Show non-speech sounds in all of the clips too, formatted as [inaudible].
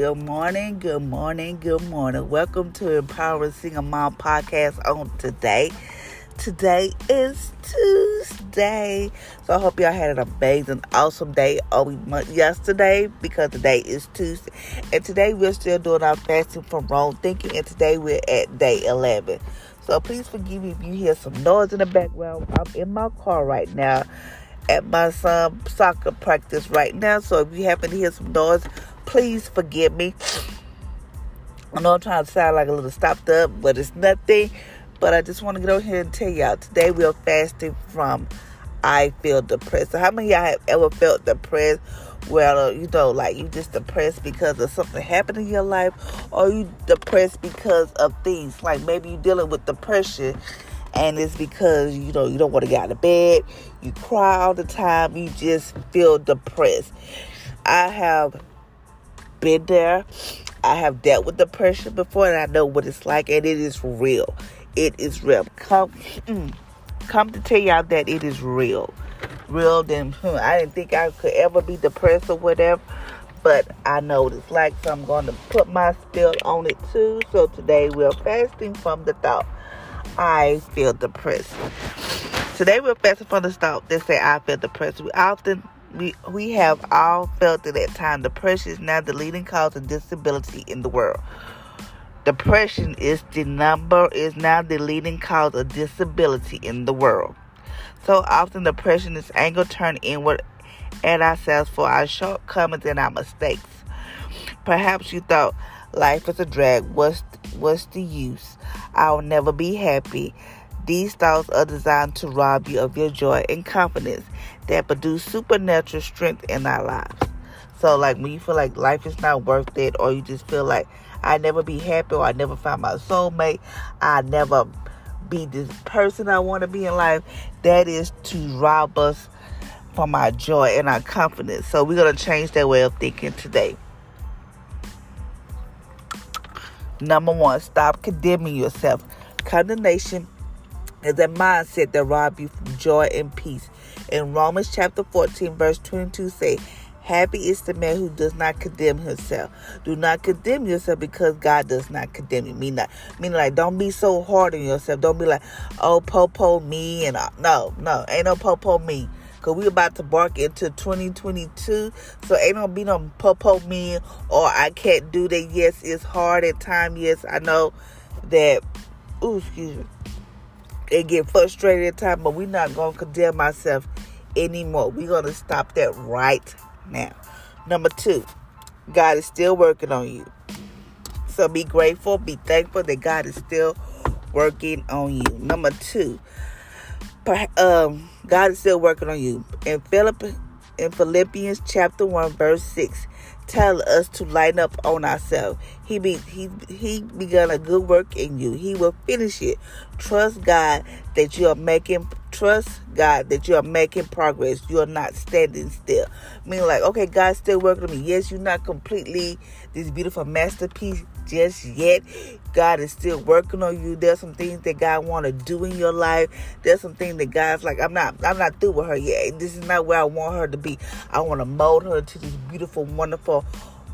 Good morning, good morning, good morning. Welcome to Empowering Single Mom Podcast on today. Today is Tuesday. So I hope y'all had an amazing, awesome day over yesterday because today is Tuesday. And today we're still doing our fasting from wrong thinking. And today we're at day 11. So please forgive me if you hear some noise in the background. I'm in my car right now at my son soccer practice right now. So if you happen to hear some noise, please forgive me. I know I'm trying to sound like a little stopped up, but it's nothing. But I just want to over here and tell y'all today we're fasting from I feel depressed. So how many y'all have ever felt depressed? Well, you know, like you just depressed because of something happened in your life, or you depressed because of things like maybe you're dealing with depression and it's because you know you don't want to get out of bed you cry all the time you just feel depressed i have been there i have dealt with depression before and i know what it's like and it is real it is real come mm, come to tell y'all that it is real real then hmm, i didn't think i could ever be depressed or whatever but I know what it's like, so I'm going to put my spill on it too. So today we're fasting from the thought. I feel depressed. Today we're fasting from the thought They say I feel depressed. We often we we have all felt at time. Depression is now the leading cause of disability in the world. Depression is the number is now the leading cause of disability in the world. So often depression is anger turned inward at ourselves for our shortcomings and our mistakes. Perhaps you thought life is a drag. What's what's the use? I'll never be happy. These thoughts are designed to rob you of your joy and confidence that produce supernatural strength in our lives. So, like when you feel like life is not worth it, or you just feel like I never be happy, or I never find my soulmate, I never be this person I want to be in life, that is to rob us from our joy and our confidence. So, we're going to change that way of thinking today. Number one, stop condemning yourself. Condemnation is a mindset that robs you from joy and peace. In Romans chapter 14, verse 22 say, Happy is the man who does not condemn himself. Do not condemn yourself because God does not condemn you. Meaning, meaning like, don't be so hard on yourself. Don't be like, oh, popo me. And uh, no, no, ain't no popo me. Cause we about to bark into 2022. So ain't gonna be no popo me or I can't do that. Yes, it's hard at times. Yes, I know that ooh, excuse me. It get frustrated at times, but we're not gonna condemn myself anymore. We're gonna stop that right now. Number two, God is still working on you. So be grateful, be thankful that God is still working on you. Number two, um, God is still working on you. In Philip in Philippians chapter 1 verse 6 tell us to line up on ourselves. He be he he begun a good work in you. He will finish it. Trust God that you are making trust God that you are making progress. You are not standing still. Meaning like, okay, God's still working on me. Yes, you're not completely this beautiful masterpiece just yet. God is still working on you. There's some things that God want to do in your life. There's some things that God's like, I'm not, I'm not through with her yet. This is not where I want her to be. I want to mold her to this beautiful, wonderful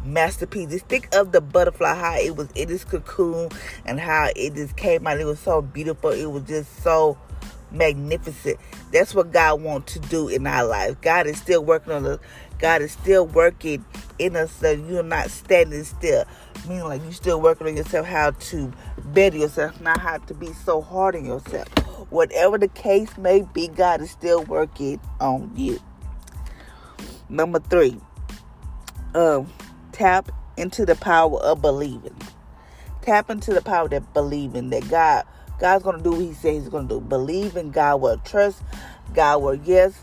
masterpiece. Just think of the butterfly, how it was in this cocoon and how it just came out. It was so beautiful. It was just so magnificent. That's what God wants to do in our life. God is still working on us. God is still working in us so you're not standing still. Meaning like you're still working on yourself how to better yourself, not how to be so hard on yourself. Whatever the case may be, God is still working on you. Number three, um, tap into the power of believing. Tap into the power of believing that God God's gonna do what He says He's gonna do. Believe in God will trust God will yes.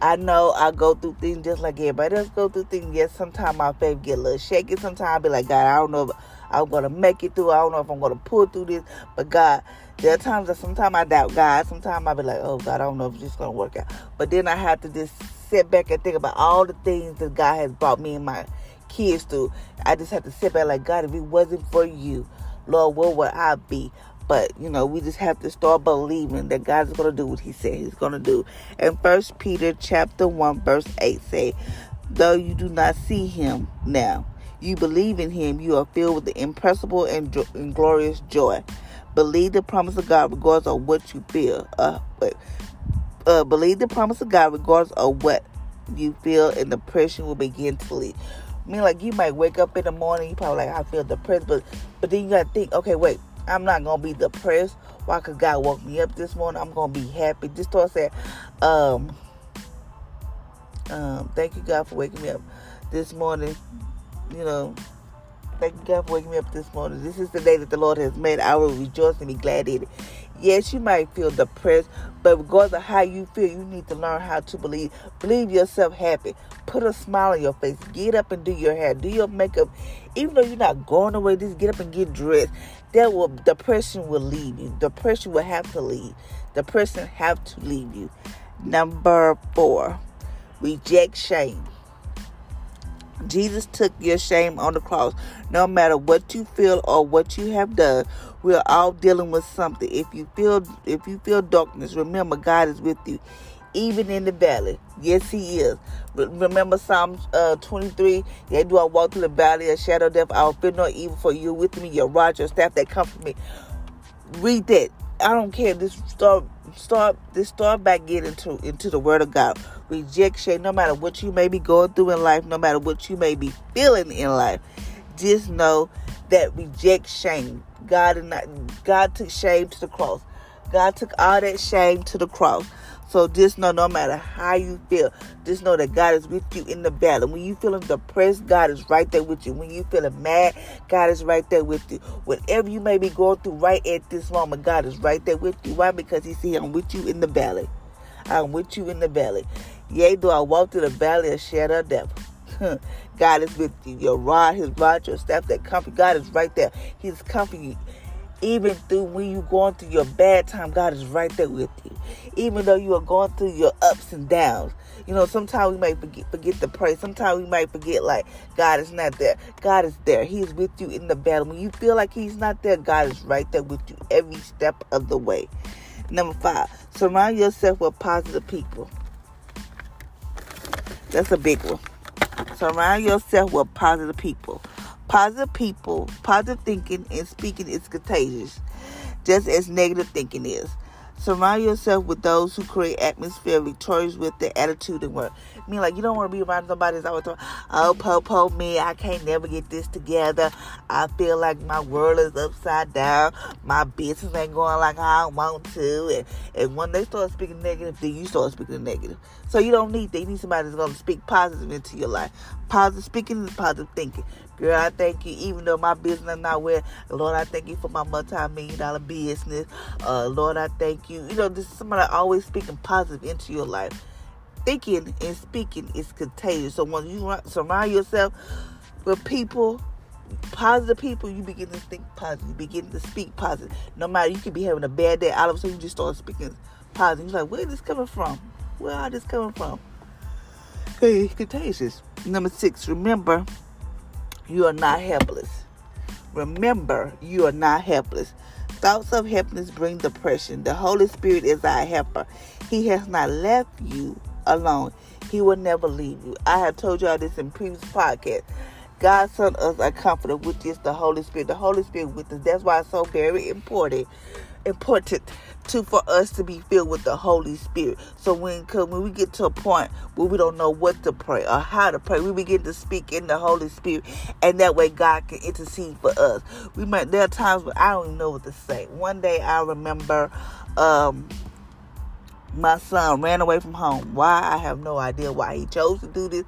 I know I go through things just like everybody else go through things. Yes, sometimes my faith get a little shaky. Sometimes I be like, God, I don't know if I'm gonna make it through. I don't know if I'm gonna pull through this. But God, there are times that sometimes I doubt God. Sometimes I be like, oh God, I don't know if it's just gonna work out. But then I have to just sit back and think about all the things that God has brought me and my kids through. I just have to sit back like God, if it wasn't for you, Lord, where would I be? But you know, we just have to start believing that God's gonna do what He said He's gonna do. And First Peter chapter one verse eight say, "Though you do not see Him now, you believe in Him, you are filled with the impressible and, jo- and glorious joy. Believe the promise of God regardless of what you feel. Uh, wait. Uh, believe the promise of God regardless of what you feel, and depression will begin to leave. I mean, like you might wake up in the morning, you probably like I feel depressed, but but then you gotta think, okay, wait, I'm not gonna be depressed. Why? Cause God woke me up this morning. I'm gonna be happy. Just start saying, um, um, thank you God for waking me up this morning. You know, thank you God for waking me up this morning. This is the day that the Lord has made. I will rejoice and be glad in it. Yes, you might feel depressed, but regardless of how you feel, you need to learn how to believe. Believe yourself happy. Put a smile on your face. Get up and do your hair. Do your makeup. Even though you're not going away, just get up and get dressed. That will depression will leave you. Depression will have to leave. Depression have to leave you. Number four, reject shame. Jesus took your shame on the cross. No matter what you feel or what you have done, we're all dealing with something. If you feel if you feel darkness, remember God is with you. Even in the valley. Yes, He is. But Remember Psalm uh, 23? Yeah, do I walk through the valley of shadow of death? I will fear no evil, for you with me, your rod, your staff that comfort me. Read that. I don't care. Just start start just start back getting into into the word of God. Rejection, no matter what you may be going through in life, no matter what you may be feeling in life, just know that reject shame. God and not God took shame to the cross. God took all that shame to the cross. So just know no matter how you feel, just know that God is with you in the battle. When you feeling depressed, God is right there with you. When you feeling mad, God is right there with you. Whatever you may be going through right at this moment, God is right there with you. Why? Because He said, I'm with you in the valley. I'm with you in the valley. Yea, do I walk through the valley of shadow of death. [laughs] God is with you. Your rod, his rod, your staff that comfort. God is right there. He's comforting you even through when you're going through your bad time, God is right there with you. Even though you are going through your ups and downs. You know, sometimes we might forget, forget to pray. Sometimes we might forget, like, God is not there. God is there. He's with you in the battle. When you feel like He's not there, God is right there with you every step of the way. Number five, surround yourself with positive people. That's a big one. Surround yourself with positive people. Positive people, positive thinking, and speaking is contagious, just as negative thinking is. Surround yourself with those who create atmosphere victorious with their attitude and work. I mean, like, you don't want to be around somebody that's always talking, oh, po, po, me, I can't never get this together. I feel like my world is upside down. My business ain't going like I want to. And, and when they start speaking negative, then you start speaking negative. So you don't need. You need somebody that's going to speak positive into your life. Positive speaking is positive thinking. Girl, I thank you, even though my business is not where, Lord, I thank you for my multi-million dollar business. Uh, Lord, I thank you. You know, this is somebody always speaking positive into your life. Thinking and speaking is contagious. So when you surround yourself with people, positive people, you begin to think positive. You begin to speak positive. No matter, you could be having a bad day. All of a sudden, you just start speaking positive. You're like, where is this coming from? Where are this coming from? It's contagious. Number six, remember you are not helpless. Remember, you are not helpless. Thoughts of helplessness bring depression. The Holy Spirit is our helper. He has not left you alone. He will never leave you. I have told y'all this in previous podcasts. God sent us a comforter, which is the Holy Spirit. The Holy Spirit with us. That's why it's so very important, important to for us to be filled with the Holy Spirit. So when when we get to a point where we don't know what to pray or how to pray, we begin to speak in the Holy Spirit, and that way God can intercede for us. We might there are times where I don't even know what to say. One day I remember um, my son ran away from home. Why I have no idea why he chose to do this.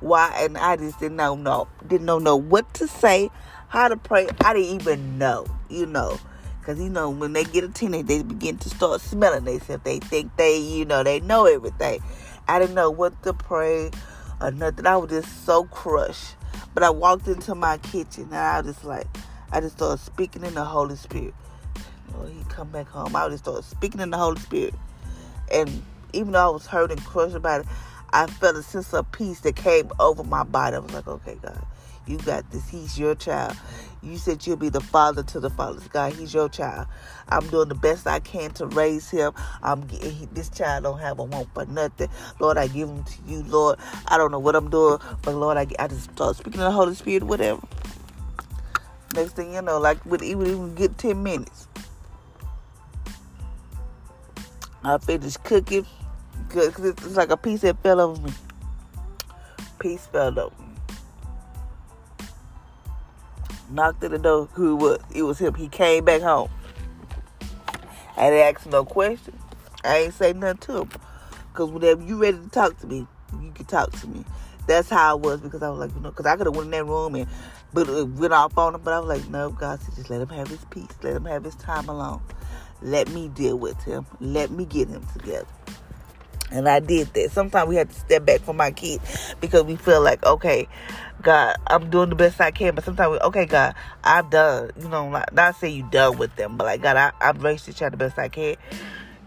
Why and I just didn't know no didn't know know what to say, how to pray. I didn't even know, you know. Because, you know, when they get a teenage, they begin to start smelling themselves. They think they, you know, they know everything. I didn't know what to pray or nothing. I was just so crushed. But I walked into my kitchen and I was just like, I just started speaking in the Holy Spirit. Lord, he come back home. I just started speaking in the Holy Spirit. And even though I was hurt and crushed about it, I felt a sense of peace that came over my body. I was like, okay, God, you got this. He's your child. You said you'll be the father to the father's God, he's your child. I'm doing the best I can to raise him. I'm he, this child don't have a want for nothing. Lord, I give him to you, Lord. I don't know what I'm doing, but Lord, I, I just start speaking to the Holy Spirit, whatever. Next thing you know, like with even even get ten minutes, I finished cooking. Cause it's like a piece that fell over me. Piece fell over knocked at the door. Who it was? It was him. He came back home. I didn't ask no question. I ain't say nothing to him. Cause whenever you ready to talk to me, you can talk to me. That's how I was because I was like, you know, because I could have went in that room and but it uh, went off on him. But I was like, no, God said, just let him have his peace. Let him have his time alone. Let me deal with him. Let me get him together. And I did that. Sometimes we have to step back from my kid because we feel like, okay, God, I'm doing the best I can. But sometimes, we, okay, God, I'm done. You know, like, not say you done with them, but like, God, I, I've raised this child the best I can.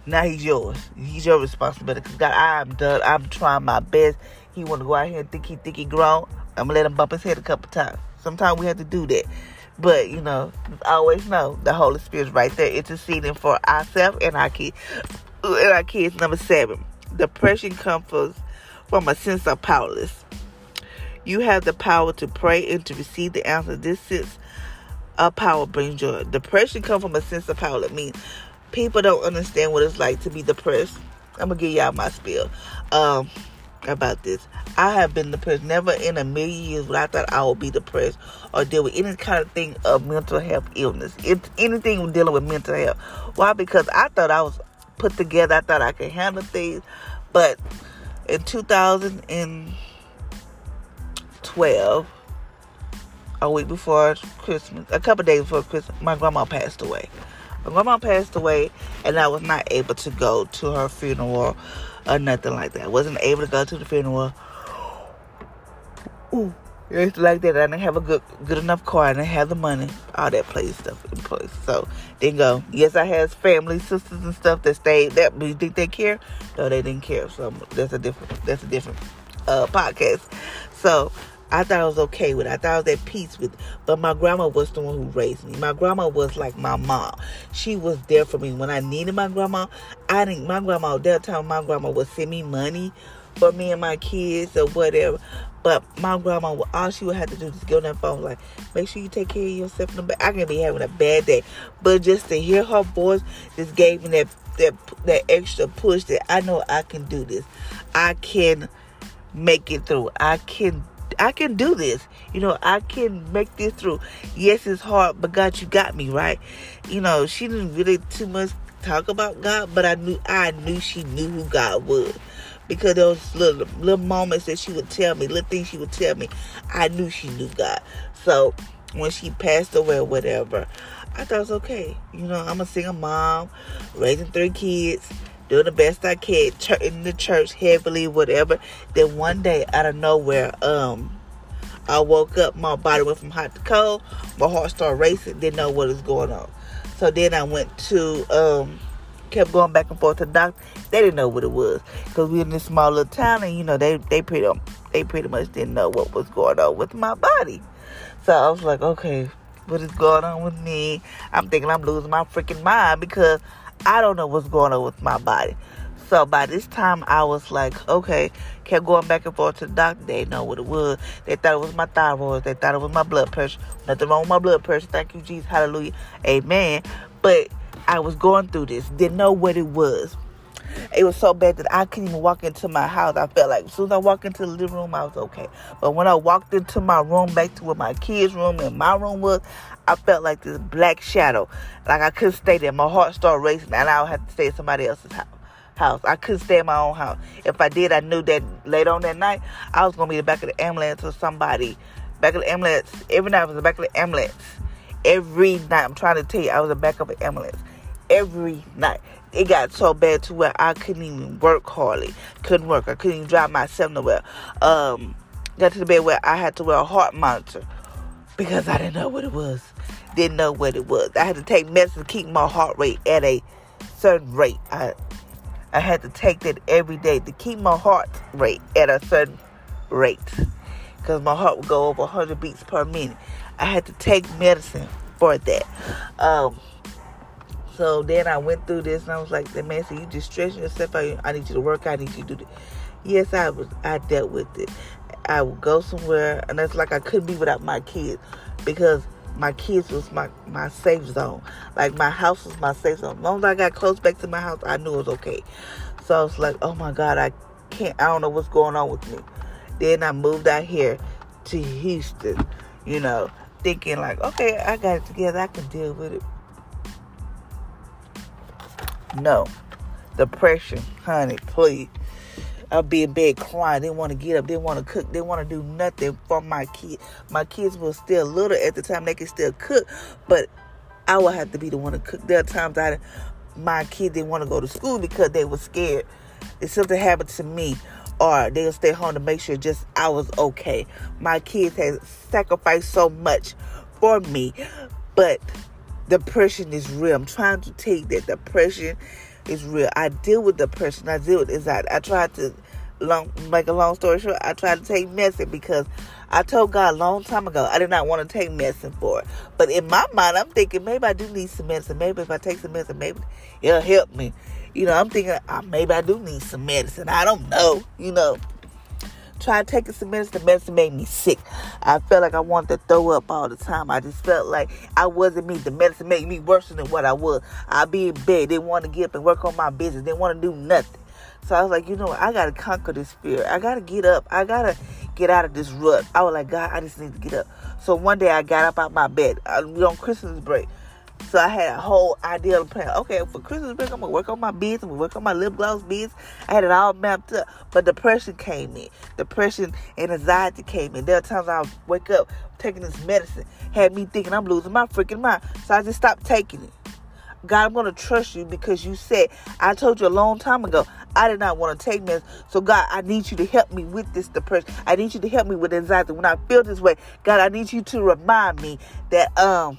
Now he's yours. He's your responsibility. Cause God, I'm done. I'm trying my best. He want to go out here and think he think he grown. I'm gonna let him bump his head a couple times. Sometimes we have to do that. But you know, always know the Holy Spirit's right there interceding for ourselves and our kids. And our kids. Number seven, depression comes from a sense of powerless. You have the power to pray and to receive the answer. This sense of power brings joy. Depression comes from a sense of power. It means people don't understand what it's like to be depressed. I'm gonna give y'all my spiel um, about this. I have been depressed. Never in a million years would I thought I would be depressed or deal with any kind of thing of mental health illness. It's anything dealing with mental health. Why? Because I thought I was put together. I thought I could handle things, but in 2012, a week before Christmas, a couple days before Christmas, my grandma passed away. My grandma passed away, and I was not able to go to her funeral or nothing like that. I wasn't able to go to the funeral. Ooh, it's like that. I didn't have a good good enough car. I didn't have the money, all that place stuff in place. So didn't go. Yes, I had family, sisters, and stuff that stayed. That but you think they care? No, they didn't care. So that's a different. That's a different uh, podcast. So I thought I was okay with it. I thought I was at peace with it. But my grandma was the one who raised me. My grandma was like my mom. She was there for me. When I needed my grandma, I didn't my grandma that time my grandma would send me money for me and my kids or whatever. But my grandma, all she would have to do is get on that phone, like, make sure you take care of yourself. Back. I can be having a bad day, but just to hear her voice just gave me that that that extra push that I know I can do this. I can make it through. I can I can do this. You know, I can make this through. Yes, it's hard, but God, you got me, right? You know, she didn't really too much talk about God, but I knew I knew she knew who God was. Because those little little moments that she would tell me, little things she would tell me, I knew she knew God. So when she passed away or whatever, I thought it was okay. You know, I'm a single mom, raising three kids doing the best I can, in the church heavily, whatever. Then one day, out of nowhere, um, I woke up, my body went from hot to cold, my heart started racing, didn't know what was going on. So then I went to, um, kept going back and forth to the doctor. They didn't know what it was because we in this small little town, and you know they they pretty they pretty much didn't know what was going on with my body. So I was like, okay, what is going on with me? I'm thinking I'm losing my freaking mind because I don't know what's going on with my body. So by this time, I was like, okay, kept going back and forth to the doctor. They know what it was. They thought it was my thyroid. They thought it was my blood pressure. Nothing wrong with my blood pressure. Thank you, Jesus. Hallelujah. Amen. But I was going through this. Didn't know what it was. It was so bad that I couldn't even walk into my house. I felt like as soon as I walked into the living room, I was okay. But when I walked into my room, back to where my kids' room and my room was, I felt like this black shadow. Like I couldn't stay there. My heart started racing, and I would have to stay at somebody else's house. House. I couldn't stay in my own house. If I did, I knew that later on that night, I was gonna be the back of the ambulance or somebody. Back of the ambulance. Every night I was the back of the ambulance. Every night. I'm trying to tell you, I was the back of the ambulance. Every night it got so bad to where I couldn't even work hardly. Couldn't work. I couldn't even drive myself nowhere. Um, got to the bed where I had to wear a heart monitor because I didn't know what it was. Didn't know what it was. I had to take medicine to keep my heart rate at a certain rate. I, I had to take that every day to keep my heart rate at a certain rate. Because my heart would go over 100 beats per minute. I had to take medicine for that. Um, so then I went through this and I was like, the man you just stressing yourself out. I need you to work. I need you to do this. Yes, I was. I dealt with it. I would go somewhere, and it's like I couldn't be without my kids because my kids was my my safe zone. Like my house was my safe zone. As long as I got close back to my house, I knew it was okay. So I was like, oh my God, I can't. I don't know what's going on with me. Then I moved out here to Houston. You know, thinking like, okay, I got it together. I can deal with it. No, depression, honey, please. I'll be in bed crying. They want to get up. They want to cook. They want to do nothing for my kids. My kids were still little at the time. They could still cook, but I would have to be the one to cook. There are times I, my kids didn't want to go to school because they were scared. If something happened to me, or they'll stay home to make sure just I was okay. My kids had sacrificed so much for me, but depression is real. I'm trying to take that depression is real. I deal with depression. I deal with anxiety. I tried to long make a long story short. I tried to take medicine because I told God a long time ago I did not want to take medicine for it. But in my mind, I'm thinking maybe I do need some medicine. Maybe if I take some medicine, maybe it'll help me. You know, I'm thinking oh, maybe I do need some medicine. I don't know. You know tried taking some medicine. The medicine made me sick. I felt like I wanted to throw up all the time. I just felt like I wasn't me. The medicine made me worse than what I was. I'd be in bed. didn't want to get up and work on my business. didn't want to do nothing. So I was like, you know? I got to conquer this fear. I got to get up. I got to get out of this rut. I was like, God, I just need to get up. So one day I got up out my bed. I, we on Christmas break. So I had a whole idea of plan. Okay, for Christmas break, I'm gonna work on my beads. I'm gonna work on my lip gloss beads. I had it all mapped up, but depression came in. Depression and anxiety came in. There are times I wake up taking this medicine, had me thinking I'm losing my freaking mind. So I just stopped taking it. God, I'm gonna trust you because you said I told you a long time ago I did not want to take medicine. So God, I need you to help me with this depression. I need you to help me with anxiety. When I feel this way, God, I need you to remind me that um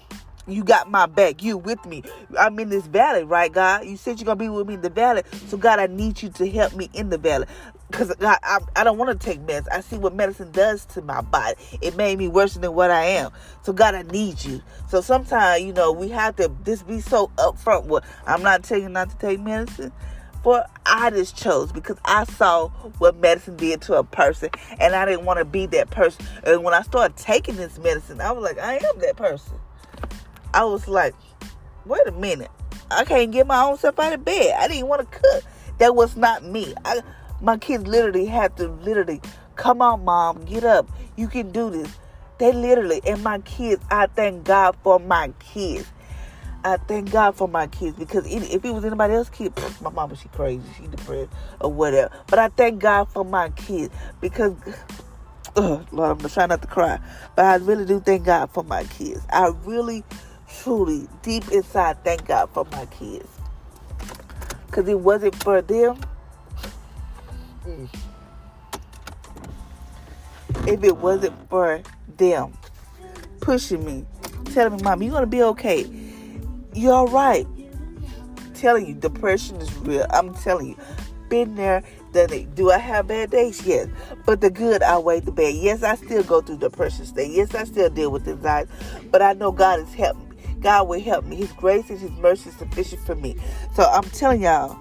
you got my back. You with me. I'm in this valley, right, God? You said you're to be with me in the valley. So, God, I need you to help me in the valley. Because God, I, I don't want to take meds. I see what medicine does to my body. It made me worse than what I am. So, God, I need you. So, sometimes, you know, we have to just be so upfront with, I'm not telling not to take medicine. For I just chose because I saw what medicine did to a person and I didn't want to be that person. And when I started taking this medicine, I was like, I am that person. I was like, wait a minute. I can't get my own self out of bed. I didn't want to cook. That was not me. I, my kids literally had to literally, come on, mom, get up. You can do this. They literally, and my kids, I thank God for my kids. I thank God for my kids because if it was anybody else's kid, my mama, she crazy, she depressed or whatever. But I thank God for my kids because, ugh, [sighs] Lord, I'm trying not to cry, but I really do thank God for my kids. I really truly, deep inside, thank God for my kids. Because it wasn't for them. Mm. If it wasn't for them pushing me, telling me, Mom, you're to be okay. You're all right. telling you, depression is real. I'm telling you, been there, done it. Do I have bad days? Yes. But the good outweigh the bad. Yes, I still go through depression state. Yes, I still deal with anxiety. But I know God has helped me. God will help me. His grace and His mercy is sufficient for me. So I'm telling y'all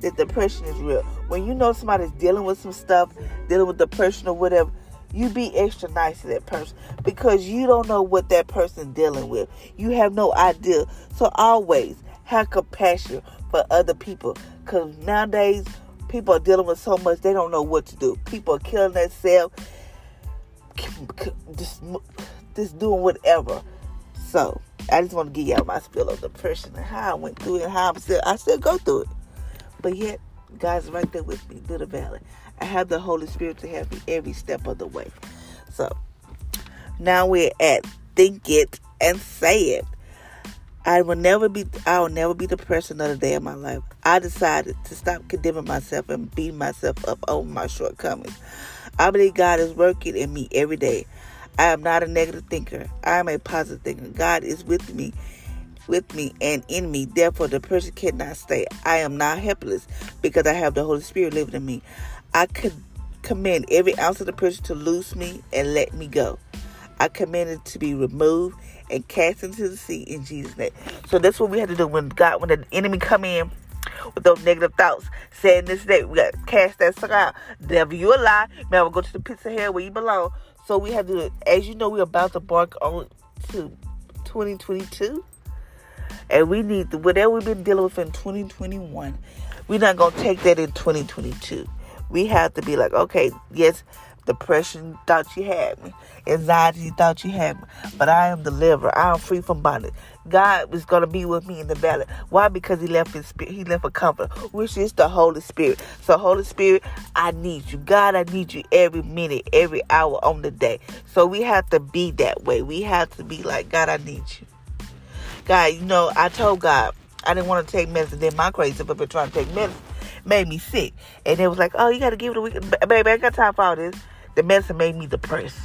that depression is real. When you know somebody's dealing with some stuff, dealing with depression or whatever, you be extra nice to that person because you don't know what that person's dealing with. You have no idea. So always have compassion for other people because nowadays people are dealing with so much they don't know what to do. People are killing themselves, just, just doing whatever. So I just want to give y'all my spill of depression and how I went through it and how I'm still I still go through it. But yet, God's right there with me through the valley. I have the Holy Spirit to help me every step of the way. So now we're at think it and say it. I will never be I will never be depressed another day of my life. I decided to stop condemning myself and beating myself up over my shortcomings. I believe God is working in me every day. I am not a negative thinker. I am a positive thinker. God is with me with me and in me. Therefore, depression cannot stay. I am not helpless because I have the Holy Spirit living in me. I could command every ounce of depression to loose me and let me go. I command it to be removed and cast into the sea in Jesus' name. So that's what we have to do when God, when the enemy come in with those negative thoughts, saying this day we got to cast that sucker out. Devil, you a lie. Man, we'll go to the pits of hell where you belong. So we have to, as you know, we're about to bark on to 2022. And we need to, whatever we've been dealing with in 2021, we're not going to take that in 2022. We have to be like, okay, yes, depression thought you had me, anxiety thought you had me, but I am delivered. I am free from bondage. God was going to be with me in the valley. Why? Because He left His Spirit. He left a comfort, which is the Holy Spirit. So, Holy Spirit, I need you. God, I need you every minute, every hour on the day. So we have to be that way. We have to be like, God, I need you. God, you know, I told God I didn't want to take medicine. Then my crazy but been trying to take medicine made me sick. And it was like, oh, you got to give it a week. Baby, I got time for all this. The medicine made me depressed.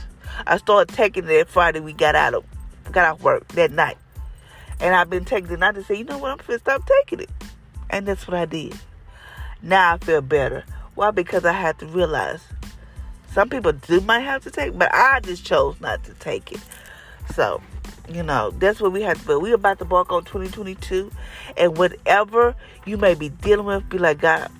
I started taking it Friday. We got out of got off work that night. And I've been taking it. I just said, you know what? I'm going to stop taking it. And that's what I did. Now I feel better. Why? Because I had to realize some people do might have to take, but I just chose not to take it. So, you know, that's what we have to do. We're about to walk on 2022. And whatever you may be dealing with, be like, God,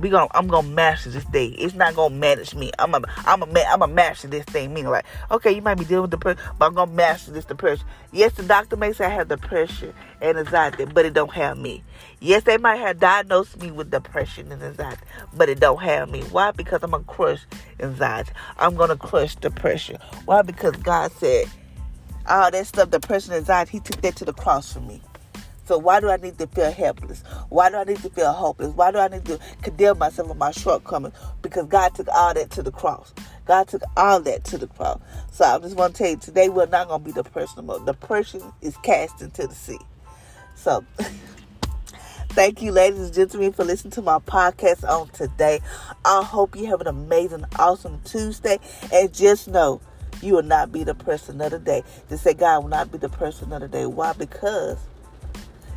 we gonna I'm gonna master this thing. It's not gonna manage me. I'm a I'm a I'm a master this thing. Meaning like, okay, you might be dealing with depression, but I'm gonna master this depression. Yes, the doctor may say I have depression and anxiety, but it don't have me. Yes, they might have diagnosed me with depression and anxiety, but it don't have me. Why? Because I'm gonna crush anxiety. I'm gonna crush depression. Why? Because God said all that stuff, depression, anxiety, He took that to the cross for me. So why do I need to feel helpless? Why do I need to feel hopeless? Why do I need to condemn myself for my shortcomings? Because God took all that to the cross. God took all that to the cross. So I just want to tell you today we're not going to be depressed more. Depression is cast into the sea. So [laughs] thank you, ladies and gentlemen, for listening to my podcast on today. I hope you have an amazing, awesome Tuesday. And just know you will not be person of the day. Just say God will not be the person of the day. Why? Because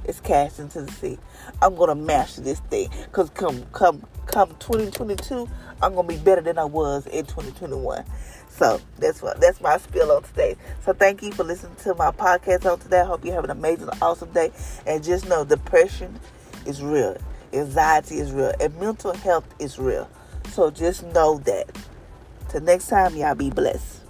is cast into the sea. I'm gonna master this thing. Cause come come come 2022, I'm gonna be better than I was in 2021. So that's what that's my spiel on today. So thank you for listening to my podcast on today. I hope you have an amazing, awesome day. And just know depression is real, anxiety is real, and mental health is real. So just know that. Till next time, y'all be blessed.